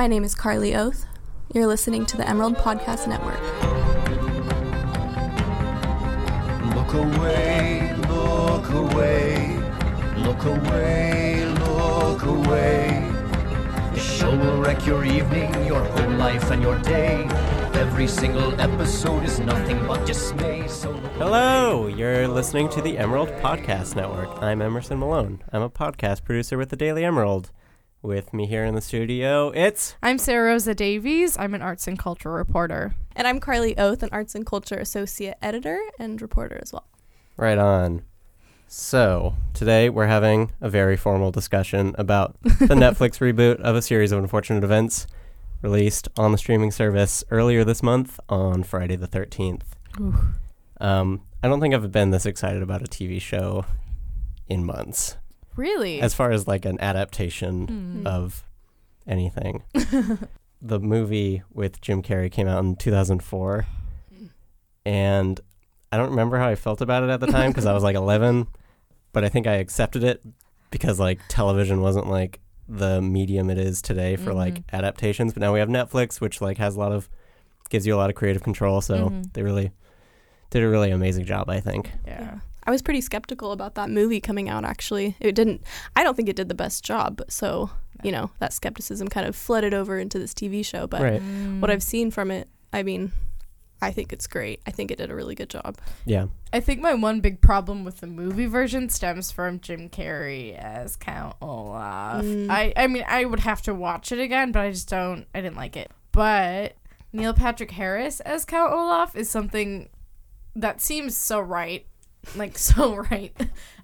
My name is Carly Oath. You're listening to the Emerald Podcast Network. Look away, look away, look away, look away. The show will wreck your evening, your whole life, and your day. Every single episode is nothing but dismay. So Hello, you're listening to the Emerald Podcast Network. I'm Emerson Malone. I'm a podcast producer with the Daily Emerald. With me here in the studio, it's I'm Sarah Rosa Davies. I'm an arts and culture reporter. And I'm Carly Oath, an Arts and Culture Associate Editor and reporter as well. right on. So, today we're having a very formal discussion about the Netflix reboot of a series of unfortunate events released on the streaming service earlier this month on Friday the 13th. Um, I don't think I've been this excited about a TV show in months. Really? as far as like an adaptation Hmm. of anything. the movie with Jim Carrey came out in 2004, and I don't remember how I felt about it at the time because I was like 11, but I think I accepted it because like television wasn't like the medium it is today for like adaptations. But now we have Netflix, which like has a lot of gives you a lot of creative control. So Mhm. they really did a really amazing job, I think. yeah. I was pretty skeptical about that movie coming out, actually. It didn't, I don't think it did the best job. But so, you know, that skepticism kind of flooded over into this TV show. But Right? what I've seen from it, I mean, I think it's great. I think it did a really good job. Yeah. I think my one big problem with the movie version stems from Jim Carrey as Count Olaf. Mm. I, I mean, I would have to watch it again, but I just don't, I didn't like it. But Neil Patrick Harris as Count Olaf is something that seems so right. Like, so right.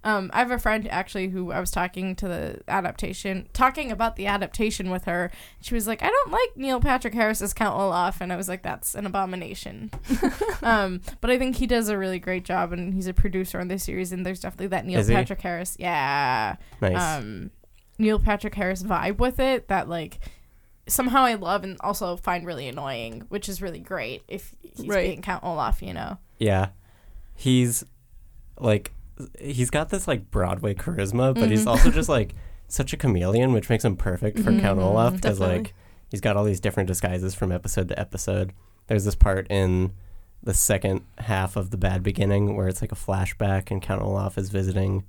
Um, I have a friend actually who I was talking to the adaptation, talking about the adaptation with her. She was like, I don't like Neil Patrick Harris as Count Olaf. And I was like, that's an abomination. um, but I think he does a really great job, and he's a producer on this series. And there's definitely that Neil Is he? Patrick Harris, yeah, Nice. um, Neil Patrick Harris vibe with it that like somehow I love and also find really annoying, which is really great if he's Right. being Count Olaf, you know. Yeah. He's like he's got this like Broadway charisma, but he's also just like such a chameleon, which makes him perfect for Count Mhm, Olaf because like he's got all these different disguises from episode to episode. There's this part in the second half of the bad beginning where it's like a flashback and Count Olaf is visiting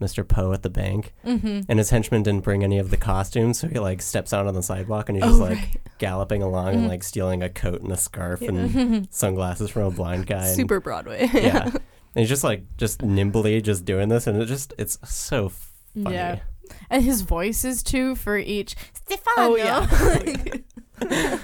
Mr. Poe at the bank Mm-hmm. and his henchman didn't bring any of the costumes, so he like steps out on the sidewalk and he's just Oh, like right. galloping along and like stealing a coat and a scarf and sunglasses from a blind guy. and- Super Broadway. yeah. And he's just like just nimbly just doing this and it just it's so funny. Yeah. And his voices too for each Stefano. Oh, yeah.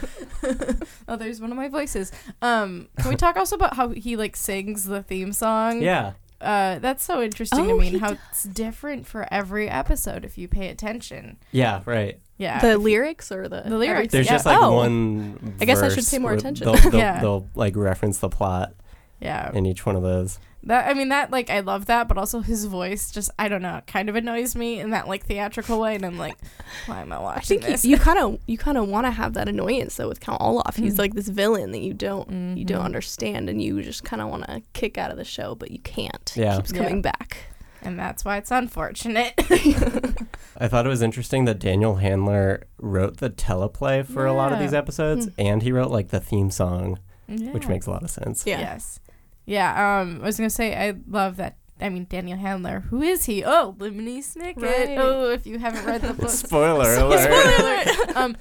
oh, there's one of my voices. Um, can we talk also about how he like sings the theme song? Yeah. Uh, that's so interesting to Oh, me and how does. it's different for every episode if you pay attention. Yeah, right. Yeah. the lyrics or the The lyrics. There's Yeah. just like Oh. one I guess I should pay more attention. They'll, they'll, Yeah. they'll like reference the plot yeah. in each one of those. That I mean that like I love that, but also his voice just I don't know, kind of annoys me in that like theatrical way, and I'm like, why am I I watching think this? you kind of you kind of want to have that annoyance though with Count Olaf. He's Mm. like this villain that you don't you don't Mhm. understand, and you just kind of want to kick out of the show, but you can't. Yeah. It keeps Yeah. coming back. and that's why it's unfortunate. I thought it was interesting that Daniel Handler wrote the teleplay for a lot of these episodes and he wrote like the theme song, which makes a lot of sense. Yeah. Yes. Yeah. Um. I was gonna say I love that. I mean Daniel Handler. Who is he? Oh, Lemony Snicket. Right. Oh, if you haven't read the book. Spoiler alert. spoiler alert. um,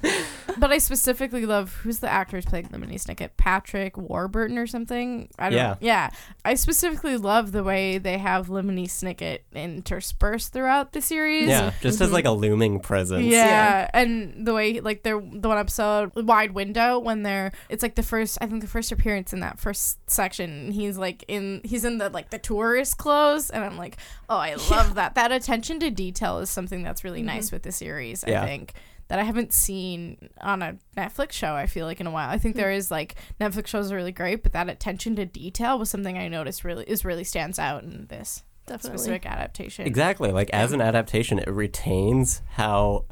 but I specifically love who's the actor who's playing Lemony Snicket, Patrick Warburton or something. I don't. Yeah. yeah. I specifically love the way they have Lemony Snicket interspersed throughout the series. Yeah, just as like a looming presence. Yeah, and the way like they're the one episode wide window when they're it's like the first I think the first appearance in that first section he's like in he's in the like the tourist clothes and I'm like oh I love that that attention to detail is something that's really mm-hmm. nice with the series Yeah. I think that I haven't seen on a Netflix show I feel like in a while I think there is like Netflix shows are really great but that attention to detail was something I noticed really is really stands out in this Definitely. specific adaptation Exactly. Like as an adaptation, it retains how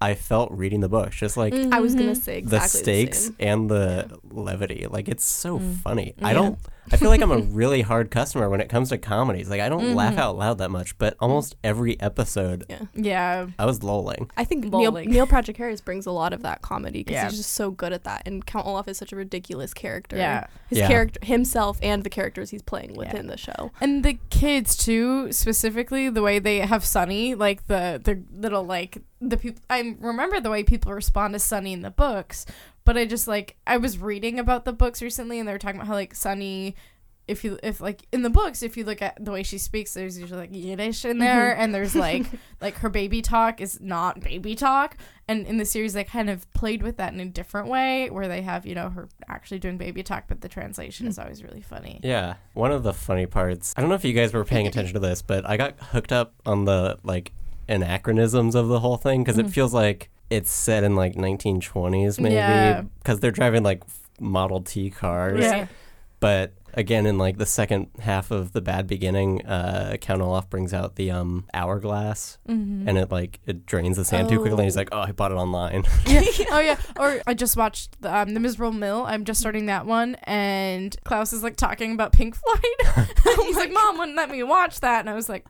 I felt reading the book. Just like mm-hmm. I was gonna mm-hmm. say exactly the stakes same. and the levity. Like it's so Mm. funny. I don't I feel like I'm a really hard customer when it comes to comedies. Like I don't laugh out loud that much, but almost every episode Yeah. Yeah. I was lolling. I think Neil, Bowling. Neil Patrick Harris brings a lot of that comedy because Yeah. he's just so good at that. And Count Olaf is such a ridiculous character. Yeah. his Yeah. character himself and the characters he's playing within the show. And the kids too, specifically the way they have Sunny, like the the little like the people. I remember the way people respond to Sunny in the books, but I just like I was reading about the books recently, and they were talking about how like Sunny. If you if like in the books, if you look at the way she speaks, there's usually like Yiddish in there, mm-hmm. and there's like like her baby talk is not baby talk, and in the series they kind of played with that in a different way, where they have you know her actually doing baby talk, but the translation is always really funny. Yeah. One of the funny parts, I don't know if you guys were paying attention to this, but I got hooked up on the like anachronisms of the whole thing because it mm-hmm. feels like it's set in like 1920s maybe Yeah. because they're driving like Model T cars. Yeah. But again, in like the second half of the bad beginning, uh, Count Olaf brings out the um hourglass, Mm-hmm. and it like it drains the sand too quickly. And he's Oh. like, "Oh, I bought it online." yeah. Oh yeah. Or I just watched the, um, the Miserable Mill. I'm just starting that one, and Klaus is like talking about Pink Floyd. He's like, "Mom wouldn't let me watch that," and I was like,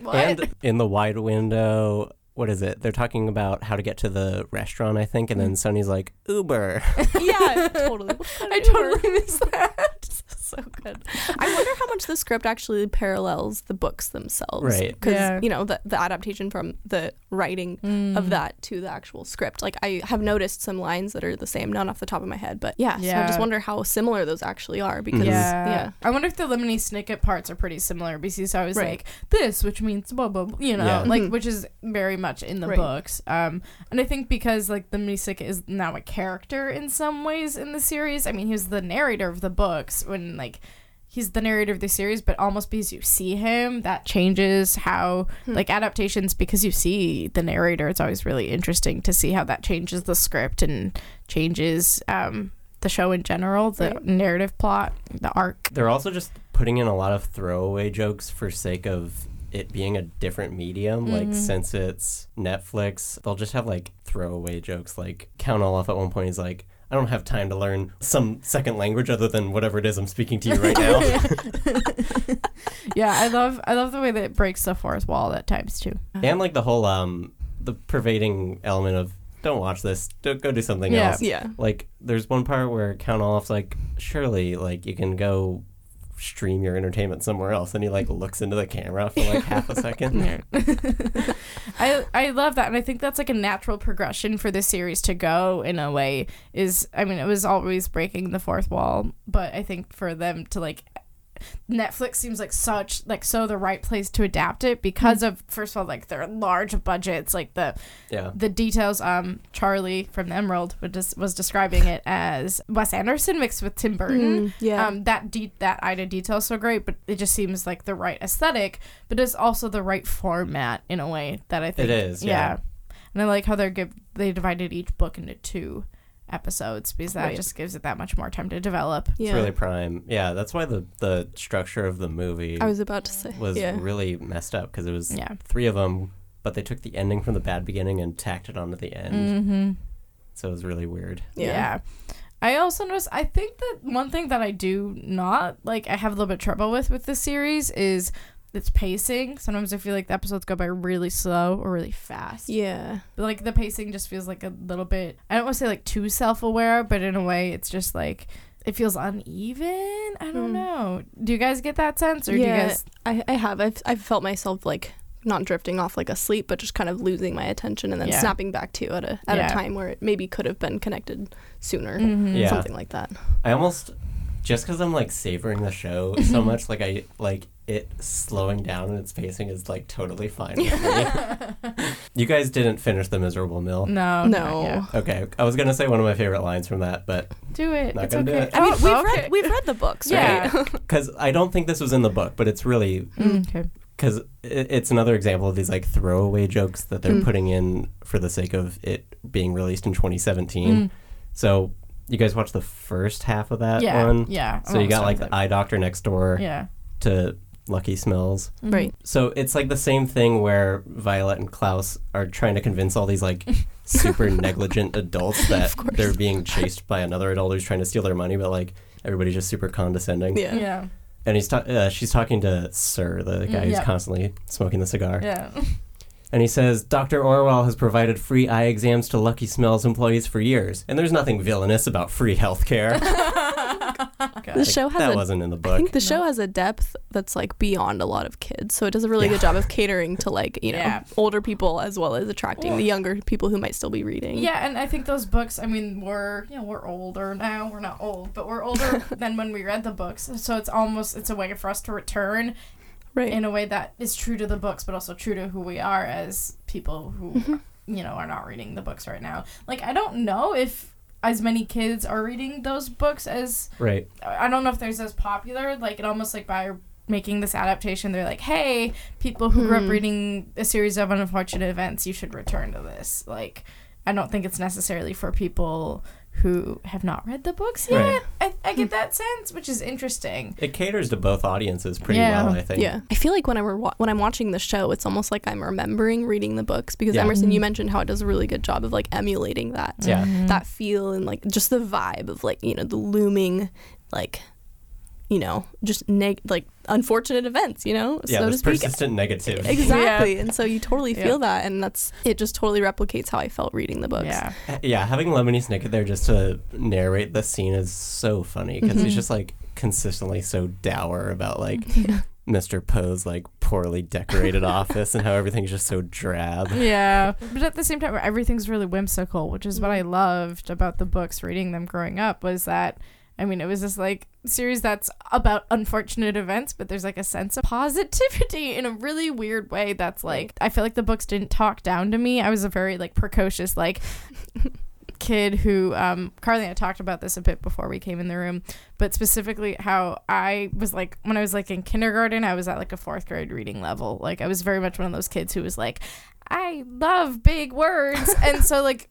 "What?" and in the wide window, what is it? They're talking about how to get to the restaurant, I think, and then Sunny's like, "Uber." yeah, totally. I totally missed that. so good. I wonder how much the script actually parallels the books themselves. Right. Because, Yeah. you know, the, the adaptation from the writing Mm. of that to the actual script. Like, I have noticed some lines that are the same, not off the top of my head, but yeah. So I just wonder how similar those actually are because, Yeah. yeah. I wonder if the Lemony Snicket parts are pretty similar because I was Right. like, this, which means blah, blah, blah, you know, Yeah. like, Mhm. which is very much in the Right. books. Um, and I think because, like, the Lemony Snicket is now a character in some ways in the series. I mean, he was the narrator of the books when, like, he's the narrator of the series, but almost because you see him, that changes how, Hmm. like, adaptations, because you see the narrator, it's always really interesting to see how that changes the script and changes, um, the show in general, the Right. narrative plot, the arc. They're also just putting in a lot of throwaway jokes for sake of it being a different medium. Like Mhm. since it's Netflix, they'll just have like throwaway jokes. Like Count Olaf at one point is like, "I don't have time to learn some second language other than whatever it is I'm speaking to you right now." yeah, I love I love the way that it breaks the fourth wall at times too. and like the whole um the pervading element of don't watch this, don't go do something Yeah. else. Yeah. Like there's one part where Count Olaf's like, "Surely, like you can go." Stream your entertainment somewhere else and he like looks into the camera for like half a second I I love that, and I think that's like a natural progression for the series to go in a way. Is I mean, it was always breaking the fourth wall, but I think for them to like. Netflix seems like such like so the right place to adapt it because of first of all like their large budgets like the yeah the details um Charlie from the Emerald was, just, was describing it as Wes Anderson mixed with Tim Burton Mm, yeah. um, that de- that Ida detail is so great, but it just seems like the right aesthetic, but it's also the right format in a way that I think is, yeah. And I like how they're give they divided each book into two episodes because that Right. just gives it that much more time to develop. yeah. It's really prime. Yeah, that's why the the structure of the movie I was about to say. was yeah. really messed up because it was Yeah. three of them, but they took the ending from the bad beginning and tacked it onto the end. Mm-hmm. So it was really weird. Yeah. Yeah. I also noticed I think that one thing that I do not like I have a little bit of trouble with with this series is its pacing. Sometimes I feel like the episodes go by really slow or really fast. Yeah. But like the pacing just feels like a little bit I don't want to say like too self-aware, but in a way it's just like it feels uneven. I don't Hmm. know. Do you guys get that sense or do you guys I, I have. I've, I've felt myself like not drifting off like asleep, but just kind of losing my attention and then Yeah. snapping back to at a at Yeah. a time where it maybe could have been connected sooner, Mm-hmm. Yeah. something like that. I almost just because I'm like savoring the show so much, like I like it slowing down and its pacing is like totally fine with me. you guys didn't finish the miserable mill. No. No. Okay, I was gonna say one of my favorite lines from that, but Do it. Not it's gonna do okay. it. I mean, Oh, we've okay. read we've read the books, Yeah. right? because I don't think this was in the book, but it's really Mm, okay. because it's another example of these like throwaway jokes that they're Mm. putting in for the sake of it being released in 2017. Mm. So you guys watched the first half of that Yeah. one. Yeah. So you I'm got like the eye doctor next door. Yeah. to Lucky Smells. Mhm. Right. So it's like the same thing where Violet and Klaus are trying to convince all these like super negligent adults that they're being chased by another adult who's trying to steal their money, but like everybody's just super condescending. Yeah. Yeah. And he's ta- uh, she's talking to Sir, the guy who's yeah. constantly smoking the cigar. Yeah. And he says, Dr. Orwell has provided free eye exams to Lucky Smells employees for years, and there's nothing villainous about free health care. The show has that a wasn't in the I think the show has a depth that's like beyond a lot of kids. So it does a really Yeah. good job of catering to like, you know, Yeah. older people as well as attracting the younger people who might still be reading. Yeah, and I think those books. I mean, we're you know we're older now. We're not old, but we're older than when we read the books. So it's almost it's a way for us to return Right. in a way that is true to the books, but also true to who we are as people who Mm-hmm. you know are not reading the books right now. Like I don't know if as many kids are reading those books as right. I don't know if there's as popular. Like it almost like by making this adaptation, they're like, hey, people who grew Hmm. up reading a series of unfortunate events, you should return to this. Like I don't think it's necessarily for people who have not read the books yet. Right. I, I get that sense, which is interesting. It caters to both audiences pretty Yeah. well, I think. Yeah, I feel like when I were wa- when I'm watching the show, it's almost like I'm remembering reading the books because Yeah. Emerson, mm-hmm. you mentioned how it does a really good job of like emulating that Yeah. Mm-hmm. that feel and like just the vibe of like you know the looming like you know just neg- like unfortunate events you know Yeah, so to this speak persistent negativity. exactly and so you totally Yeah. feel that and that's it just totally replicates how I felt reading the books Yeah. Uh, yeah, having Lemony Snicket there just to narrate the scene is so funny because he's mm-hmm. just like consistently so dour about like Mr. Poe's like poorly decorated office and how everything's just so drab. Yeah. But at the same time, everything's really whimsical, which is what I mm-hmm. loved about the books, reading them growing up, was that. I mean, it was this like series that's about unfortunate events, but there's like a sense of positivity in a really weird way. That's like, I feel like the books didn't talk down to me. I was a very like precocious, like, kid who um Carly and I talked about this a bit before we came in the room, but specifically how I was like when I was like in kindergarten, I was at like a fourth grade reading level. Like I was very much one of those kids who was like, I love big words. and so like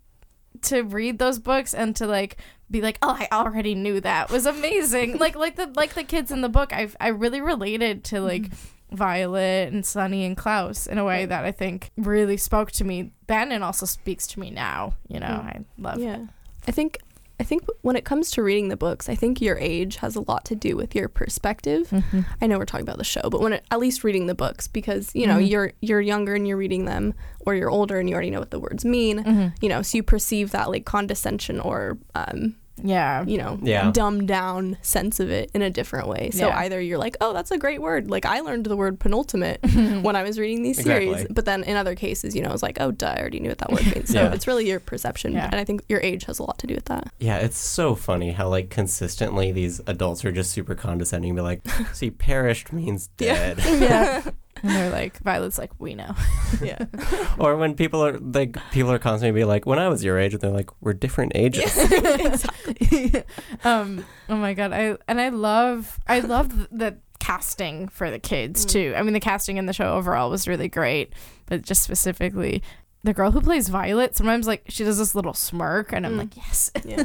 to read those books and to like be like, oh, I already knew that was amazing. like like the like the kids in the book, I I really related to like mm-hmm. Violet and Sunny and Klaus in a way that I think really spoke to me then and also speaks to me now. You know, I love yeah I think I think when it comes to reading the books I think your age has a lot to do with your perspective Mm-hmm. I know we're talking about the show, but when it, at least reading the books because you know Mhm. you're you're younger and you're reading them, or you're older and you already know what the words mean. Mm-hmm. You know, so you perceive that like condescension or um, Yeah. you know Yeah. dumbed down sense of it in a different way. So Yeah. either you're like, oh, that's a great word. Like I learned the word penultimate when I was reading these series, Exactly. but then in other cases, you know, it's like, oh, duh, I already knew what that word means. So Yeah. it's really your perception, Yeah. and I think your age has a lot to do with that. Yeah, it's so funny how like consistently these adults are just super condescending, be like, "See, perished means Yeah. dead." yeah. And they're like, Violet's like, we know. Yeah, or when people are like, people are constantly be like, "When I was your age," and they're like, "We're different ages." exactly. um oh my god i and i love i love the casting for the kids too i mean the casting in the show overall was really great but just specifically the girl who plays violet sometimes like she does this little smirk and i'm Mm. like yes Yeah.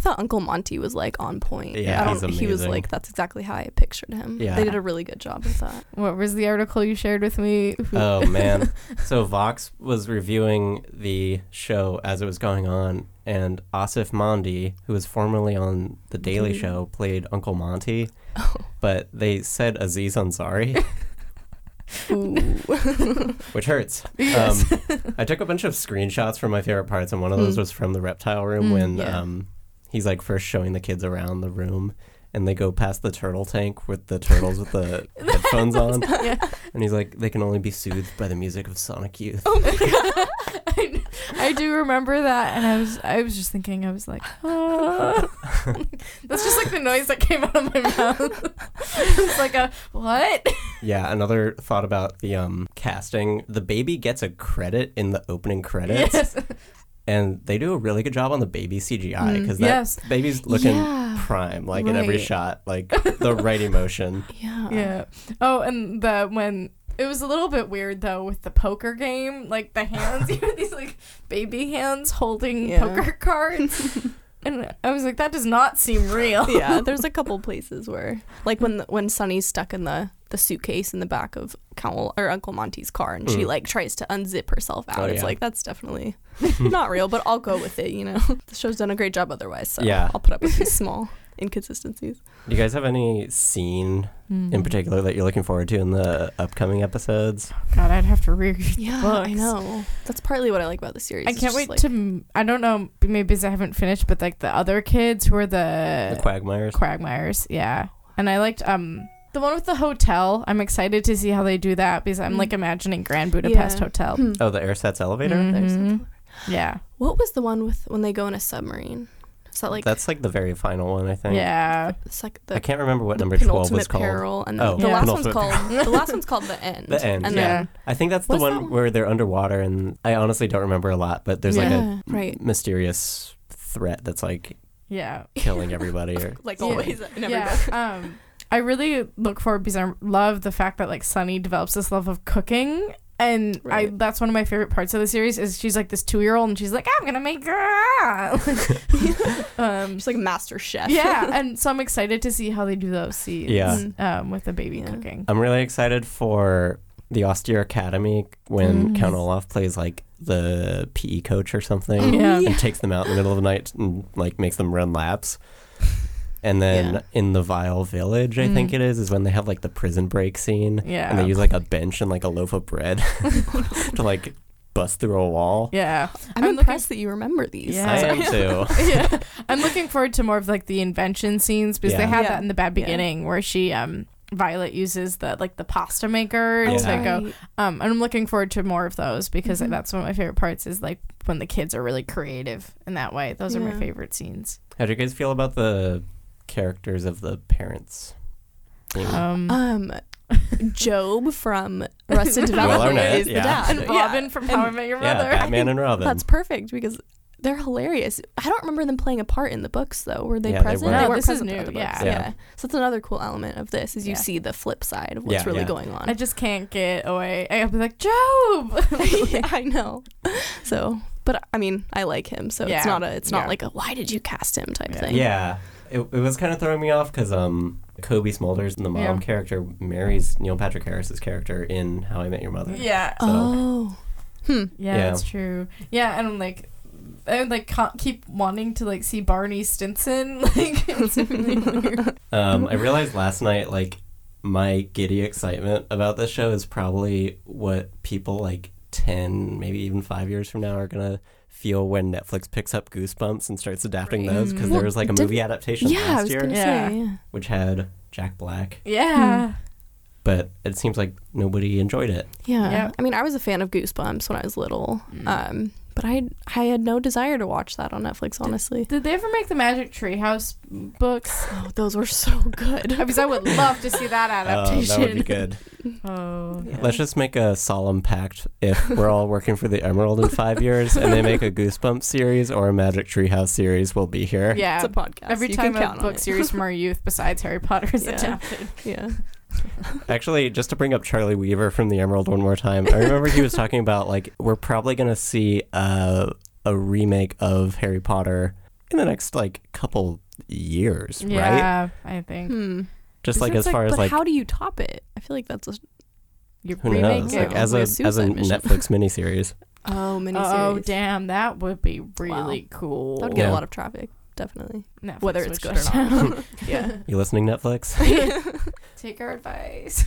I thought Uncle Monty was like on point. Yeah, I don't, he was amazing. like that's exactly how I pictured him. Yeah. They did a really good job with that. what was the article you shared with me oh man! So Vox was reviewing the show as it was going on, and Aasif Mandvi, who was formerly on The Daily Mhm. Show, played Uncle Monty, Oh. but they said Aziz Ansari, Ooh. which hurts. Yes. Um, I took a bunch of screenshots from my favorite parts, and one of those Mm. was from the reptile room Mm, when yeah. um, he's like first showing the kids around the room, and they go past the turtle tank with the turtles with the headphones on, yeah. and he's like, they can only be soothed by the music of Sonic Youth. oh my god. I, I do remember that and i was i was just thinking i was like ah. that's just like the noise that came out of my mouth it's like a what Yeah, another thought about the um casting. The baby gets a credit in the opening credits, yes and they do a really good job on the baby CGI Mm, because that yes. baby's looking Yeah. prime, like in every shot, like the right emotion. Yeah. Yeah. Oh, and the when it was a little bit weird though with the poker game, like the hands, you had these like baby hands holding Yeah. poker cards, and I was like, that does not seem real. yeah, there's a couple places where, like when when Sunny's stuck in the the suitcase in the back of Count or Uncle Monty's car, and she Mm. like tries to unzip herself out. Oh, it's like that's definitely not real, but I'll go with it. You know, the show's done a great job otherwise, so Yeah. I'll put up with these small inconsistencies. Do you guys have any scene Mm. in particular that you're looking forward to in the upcoming episodes? God, I'd have to read. Yeah, books. I know. That's partly what I like about the series. I can't wait like- to. m- I don't know. Maybe because I haven't finished, but like the other kids who are the, the Quagmires. Quagmires, yeah. And I liked um the one with the hotel. I'm excited to see how they do that because I'm Mm. like imagining Grand Budapest Yeah. Hotel. Hmm. oh, the Ersatz elevator. There's Mhm. Yeah, What was the one with when they go in a submarine? Is that like That's like the very final one, I think. yeah. it's like the, I can't remember what the number twelve penultimate was called. peril, and Oh, the Yeah. last one's called the last one's called the end. The end, And yeah. then I think that's the one, that where they're underwater, and I honestly don't remember a lot. But there's like a right, mysterious threat that's like Yeah. killing everybody. Or like always in yeah. um, I really look forward because I love the fact that like Sunny develops this love of cooking. And I that's one of my favorite parts of the series is she's like this two year old and she's like, I'm gonna make um She's like a master chef. yeah, and so I'm excited to see how they do those scenes. Yeah. Mm. Um, with the baby Yeah. cooking. I'm really excited for the Austere Academy when Mm. Count Olaf plays like the PE coach or something, Oh, Yeah. and takes them out in the middle of the night and like makes them run laps. And then Yeah. in the Vile Village, I think Mm. it is, is when they have like the prison break scene, Yeah. and they use like a bench and like a loaf of bread to like bust through a wall. Yeah. I'm, I'm impressed that you remember these. Yeah. I am too. yeah. I'm looking forward to more of like the invention scenes because they Yeah. had Yeah. that in the bad Yeah. beginning where she um Violet uses the like the pasta maker Yeah. to go um and I'm looking forward to more of those because Mhm. that's one of my favorite parts is like when the kids are really creative in that way. Those are my favorite scenes. How do you guys feel about the characters of the parents? Um Um, Gob from Arrested Will Development Arnett, is the yeah. dad. and Robin Yeah. from And How I Met Your Mother. Yeah, Batman and Robin. That's perfect because they're hilarious. I don't remember them playing a part in the books though. Were they Yeah, they present? weren't. No, weren't this is present new, throughout the yeah. books. Yeah. So that's another cool element of this is you Yeah. see the flip side of what's Yeah, really yeah. going on. I just can't get away. I'll be like, Gob. yeah, I know. So, but I mean, I like him, so Yeah. it's not a it's not Yeah. like a why did you cast him type Yeah. thing. Yeah, it, it was kind of throwing me off because um, Cobie Smulders, the mom Yeah. character, marries Neil Patrick Harris's character in How I Met Your Mother. yeah. So- Oh. Hmm. Yeah, Yeah. that's true. Yeah, and I'm like, I like can't keep wanting to like see Barney Stinson. Like, it's really weird. Um, I realized last night, like, my giddy excitement about this show is probably what people like 10, maybe even five years from now are going to feel when Netflix picks up Goosebumps and starts adapting Right. those because Well, there was like a didn't- movie adaptation Yeah, last year, Yeah. say. Yeah. which had Jack Black, Yeah. but it seems like nobody enjoyed it. Yeah. Yeah. I mean, I was a fan of Goosebumps when I was little. Mm. Um, but I I had no desire to watch that on Netflix, honestly. Did they ever make the Magic Treehouse books? Oh, those were so good. Because I would love to see that Oh, adaptation. that would be good. Oh. Yeah. Let's just make a solemn pact if we're all working for the Emerald in five years and they make a Goosebumps series or a Magic Treehouse series, we'll be here. Yeah. It's a podcast. Every You time can a count book series from our youth besides Harry Potter is Yeah. adapted. Yeah. Actually, just to bring up Charlie Weaver from the Emerald one more time, I remember he was talking about like we're probably gonna see a a remake of Harry Potter in the next like couple years, right? Yeah, I think. Hmm. Just like It's as far as like how do you top it? I feel like that's a You who remake knows, it. like as a a as a mission. Netflix miniseries. oh miniseries. Oh, damn. That would be really cool. That would get Yeah. a lot of traffic, definitely. Netflix Whether it's would good or not. yeah. You listening, Netflix? Take our advice.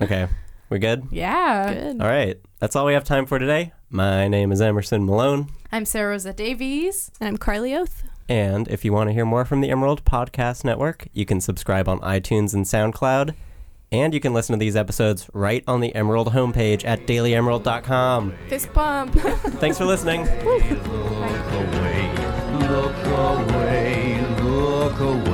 okay, We're good? Yeah. Good. All right, that's all we have time for today. My name is Emerson Malone. I'm Sarah Rosa Davies. And I'm Carly Oath. And if you want to hear more from the Emerald Podcast Network, you can subscribe on iTunes and SoundCloud. And you can listen to these episodes right on the Emerald homepage at dailyemerald.com. Fist bump. Thanks for listening. Look Cool.